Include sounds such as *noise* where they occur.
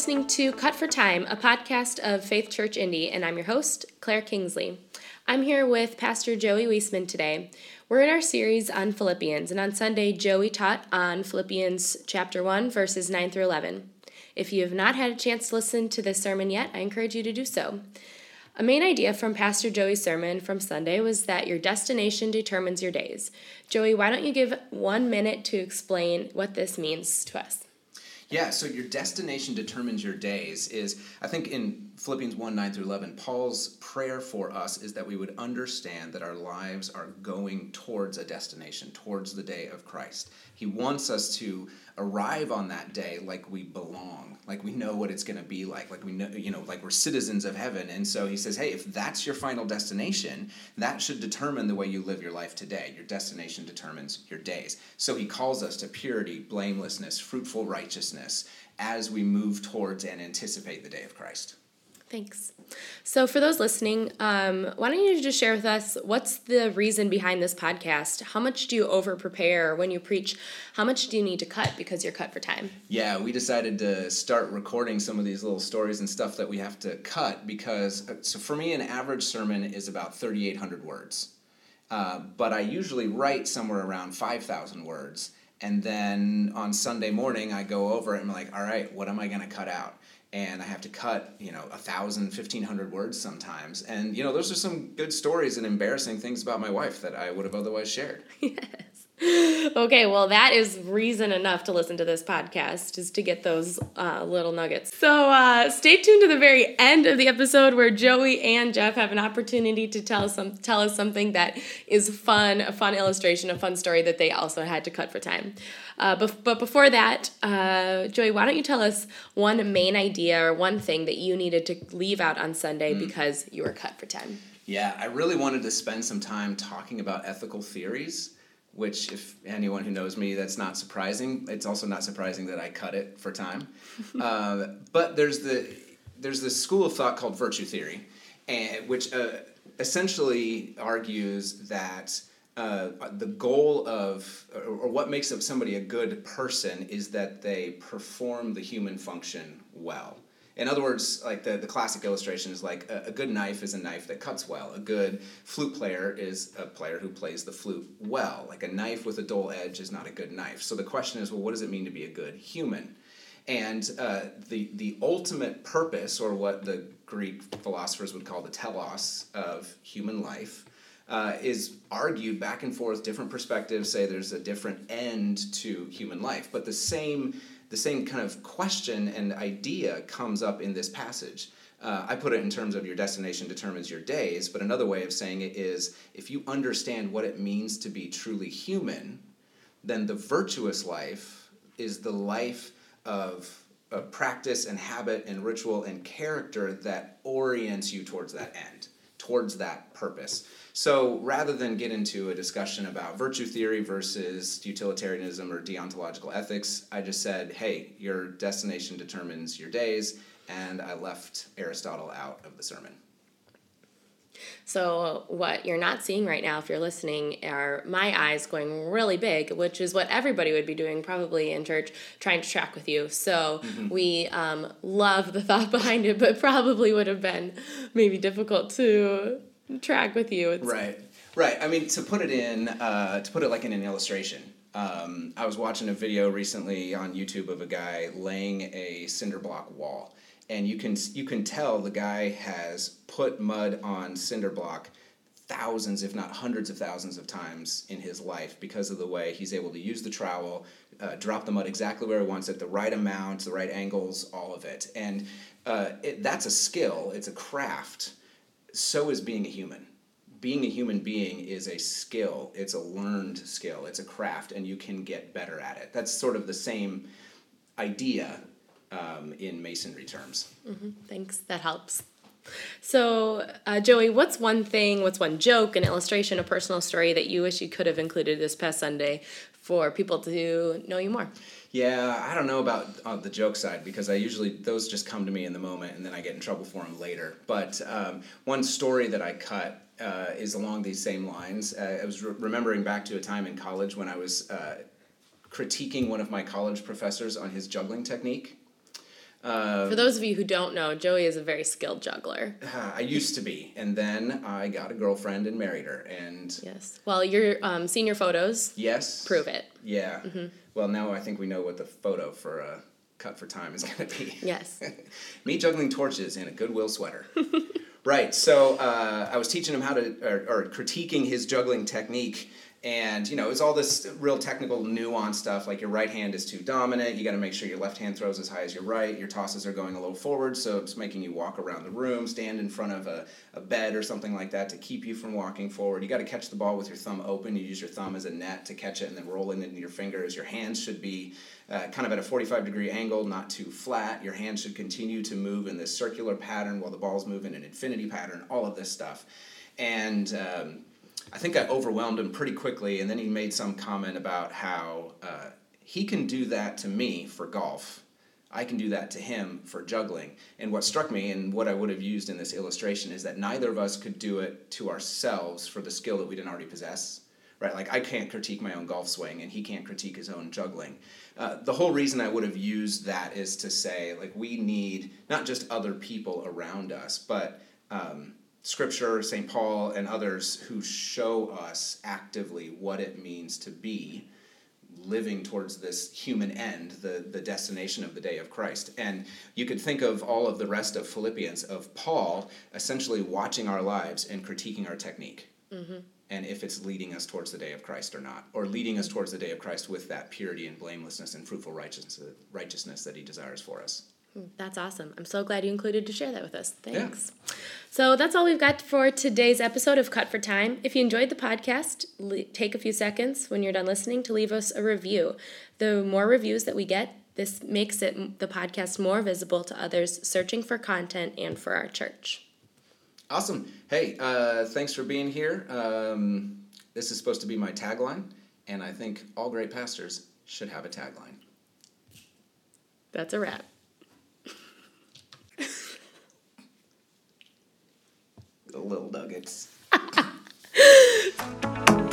listening to Cut for Time, a podcast of Faith Church Indy, and I'm your host, Claire Kingsley. I'm here with Pastor Joey Weisman today. We're in our series on Philippians, and on Sunday, Joey taught on Philippians chapter 1, verses 9 through 11. If you have not had a chance to listen to this sermon yet, I encourage you to do so. A main idea from Pastor Joey's sermon from Sunday was that your destination determines your days. Joey, why don't you give one minute to explain what this means to us? Yeah, so your destination determines your days is, I think in Philippians 1 9 through 11, Paul's prayer for us is that we would understand that our lives are going towards a destination, towards the day of Christ. He wants us to arrive on that day like we belong, like we know what it's going to be like, like we know, you know, like we're citizens of heaven. And so he says, hey, if that's your final destination, that should determine the way you live your life today. Your destination determines your days. So he calls us to purity, blamelessness, fruitful righteousness as we move towards and anticipate the day of Christ. Thanks. So, for those listening, um, why don't you just share with us what's the reason behind this podcast? How much do you over prepare when you preach? How much do you need to cut because you're cut for time? Yeah, we decided to start recording some of these little stories and stuff that we have to cut because, uh, so for me, an average sermon is about 3,800 words. Uh, but I usually write somewhere around 5,000 words. And then on Sunday morning, I go over it and I'm like, all right, what am I going to cut out? And I have to cut, you know, a thousand, fifteen hundred words sometimes. And you know, those are some good stories and embarrassing things about my wife that I would have otherwise shared. *laughs* Yes. Okay, well, that is reason enough to listen to this podcast, is to get those uh, little nuggets. So uh, stay tuned to the very end of the episode where Joey and Jeff have an opportunity to tell some tell us something that is fun, a fun illustration, a fun story that they also had to cut for time. Uh, but, but before that, uh, Joey, why don't you tell us one main idea or one thing that you needed to leave out on Sunday mm. because you were cut for time? Yeah, I really wanted to spend some time talking about ethical theories, which, if anyone who knows me, that's not surprising. It's also not surprising that I cut it for time. *laughs* uh, but there's the there's this school of thought called virtue theory, and which uh, essentially argues that uh, the goal of, or, or what makes somebody a good person is that they perform the human function well. In other words, like the, the classic illustration is like a, a, good knife is a knife that cuts well. A good flute player is a player who plays the flute well. Like a knife with a dull edge is not a good knife. So the question is, well, what does it mean to be a good human? And uh, the, the ultimate purpose, or what the Greek philosophers would call the telos of human life, uh, is argued back and forth. Different perspectives say there's a different end to human life, but the same the same kind of question and idea comes up in this passage. Uh, I put it in terms of your destination determines your days, but another way of saying it is if you understand what it means to be truly human, then the virtuous life is the life of practice and habit and ritual and character that orients you towards that end, towards that purpose. So rather than get into a discussion about virtue theory versus utilitarianism or deontological ethics, I just said, hey, your destination determines your days, and I left Aristotle out of the sermon. So, what you're not seeing right now, if you're listening, are my eyes going really big, which is what everybody would be doing probably in church, trying to track with you. So, mm-hmm. we um, love the *laughs* thought behind it, but probably would have been maybe difficult to track with you. It's... Right, right. I mean, to put it in, uh, to put it like in an illustration. Um, I was watching a video recently on YouTube of a guy laying a cinder block wall, and you can you can tell the guy has put mud on cinder block thousands, if not hundreds of thousands of times in his life because of the way he's able to use the trowel, uh, drop the mud exactly where he wants it, the right amount, the right angles, all of it. And uh, it, that's a skill, it's a craft so is being a human. Being a human being is a skill, it's a learned skill, it's a craft, and you can get better at it. That's sort of the same idea um, in masonry terms. Mm-hmm. Thanks, that helps. So, uh, Joey, what's one thing, what's one joke, an illustration, a personal story that you wish you could have included this past Sunday for people to know you more? Yeah, I don't know about uh, the joke side because I usually those just come to me in the moment and then I get in trouble for them later. But um, one story that I cut uh, is along these same lines. Uh, I was re- remembering back to a time in college when I was uh, critiquing one of my college professors on his juggling technique. Uh, For those of you who don't know, Joey is a very skilled juggler. I used to be, and then I got a girlfriend and married her, and Yes. Well, your um, senior photos yes, prove it. Yeah. Well, now I think we know what the photo for uh, cut for time is *laughs* going to be. Yes. *laughs* Me juggling torches in a Goodwill sweater. *laughs* right. So uh, I was teaching him how to, or, or critiquing his juggling technique. And, you know, it's all this real technical nuance stuff. Like your right hand is too dominant. You got to make sure your left hand throws as high as your right. Your tosses are going a little forward. So it's making you walk around the room, stand in front of a, a bed or something like that to keep you from walking forward. You got to catch the ball with your thumb open. You use your thumb as a net to catch it and then roll it into your fingers. Your hands should be uh, kind of at a 45 degree angle, not too flat. Your hands should continue to move in this circular pattern while the ball's moving in an infinity pattern, all of this stuff. And um, I think I overwhelmed him pretty quickly, and then he made some comment about how uh, he can do that to me for golf. I can do that to him for juggling. And what struck me, and what I would have used in this illustration, is that neither of us could do it to ourselves for the skill that we didn't already possess right? Like I can't critique my own golf swing, and he can't critique his own juggling. Uh, the whole reason I would have used that is to say, like, we need not just other people around us, but um, Scripture, St. Paul, and others who show us actively what it means to be living towards this human end, the, the destination of the day of Christ. And you could think of all of the rest of Philippians, of Paul essentially watching our lives and critiquing our technique. Mm-hmm. And if it's leading us towards the day of Christ or not, or leading us towards the day of Christ with that purity and blamelessness and fruitful righteousness, righteousness that he desires for us. That's awesome. I'm so glad you included to share that with us. Thanks. So that's all we've got for today's episode of Cut for Time. If you enjoyed the podcast, le- take a few seconds when you're done listening to leave us a review. The more reviews that we get, this makes it the podcast more visible to others searching for content and for our church. Awesome. Hey, uh, thanks for being here. Um, this is supposed to be my tagline, and I think all great pastors should have a tagline. That's a wrap. little nuggets. *laughs*